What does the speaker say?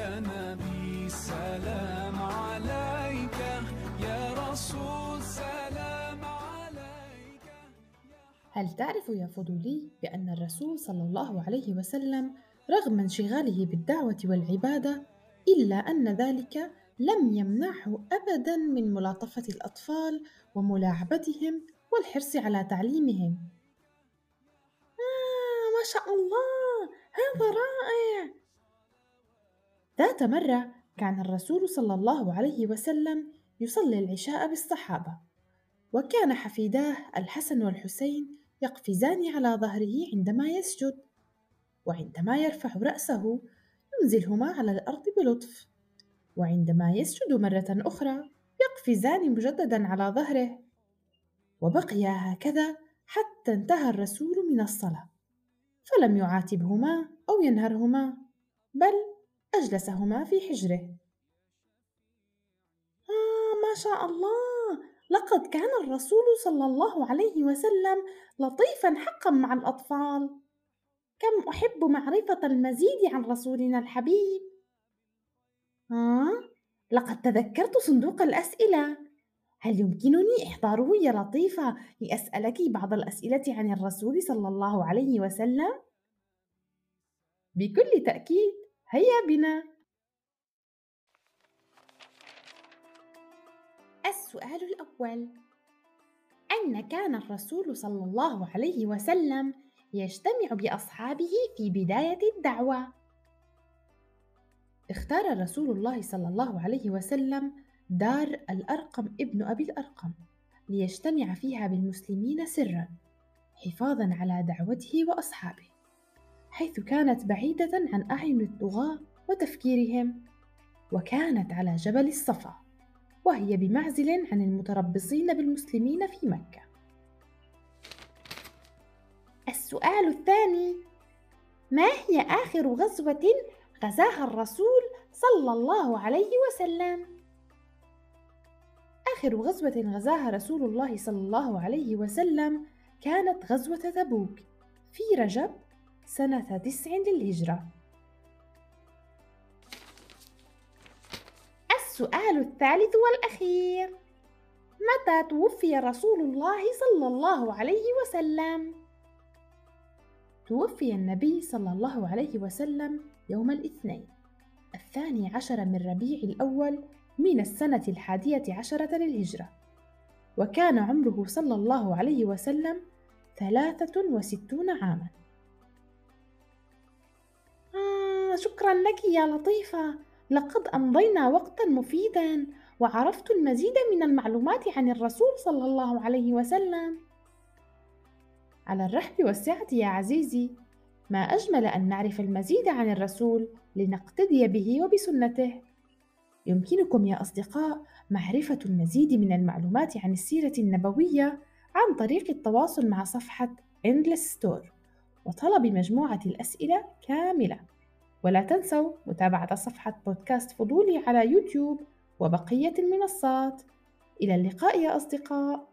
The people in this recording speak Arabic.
يا نبي سلام عليك. يا رسول سلام عليك. هل تعرف يا فضولي بأن الرسول صلى الله عليه وسلم رغم انشغاله بالدعوة والعبادة إلا أن ذلك لم يمنعه أبدا من ملاطفة الأطفال وملاعبتهم والحرص على تعليمهم؟ آه ما شاء الله. هذا رائع ذات مرة كان الرسول صلى الله عليه وسلم يصلي العشاء بالصحابة وكان حفيداه الحسن والحسين يقفزان على ظهره عندما يسجد وعندما يرفع رأسه ينزلهما على الأرض بلطف وعندما يسجد مرة أخرى يقفزان مجددا على ظهره وبقيا هكذا حتى انتهى الرسول من الصلاة فلم يعاتبهما أو ينهرهما بل أجلسهما في حجره. آه ما شاء الله! لقد كان الرسول صلى الله عليه وسلم لطيفا حقا مع الأطفال. كم أحب معرفة المزيد عن رسولنا الحبيب! آه لقد تذكرت صندوق الأسئلة. هل يمكنني إحضاره يا لطيفة لأسألك بعض الأسئلة عن الرسول صلى الله عليه وسلم؟ بكل تأكيد! هيا بنا السؤال الأول. أين كان الرسول صلى الله عليه وسلم يجتمع بأصحابه في بداية الدعوة؟ اختار رسول الله صلى الله عليه وسلم دار الأرقم ابن أبي الأرقم ليجتمع فيها بالمسلمين سرا حفاظا على دعوته وأصحابه. حيث كانت بعيدة عن أعين الطغاة وتفكيرهم وكانت على جبل الصفا وهي بمعزل عن المتربصين بالمسلمين في مكة. السؤال الثاني ما هي آخر غزوة غزاها الرسول صلى الله عليه وسلم؟ آخر غزوة غزاها رسول الله صلى الله عليه وسلم كانت غزوة تبوك في رجب سنة تسع للهجرة. السؤال الثالث والأخير. متى توفي رسول الله صلى الله عليه وسلم؟ توفي النبي صلى الله عليه وسلم يوم الاثنين الثاني عشر من ربيع الأول من السنة الحادية عشرة للهجرة. وكان عمره صلى الله عليه وسلم ثلاثة وستون عاما. آه شكرا لك يا لطيفة. لقد أمضينا وقتا مفيدا وعرفت المزيد من المعلومات عن الرسول صلى الله عليه وسلم. على الرحب والسعة يا عزيزي ما أجمل أن نعرف المزيد عن الرسول لنقتدي به وبسنته. يمكنكم يا أصدقاء معرفة المزيد من المعلومات عن السيرة النبوية عن طريق التواصل مع صفحة Endless Store. وطلب مجموعة الأسئلة كاملة. ولا تنسوا متابعة صفحة بودكاست فضولي على يوتيوب وبقية المنصات. إلى اللقاء يا أصدقاء.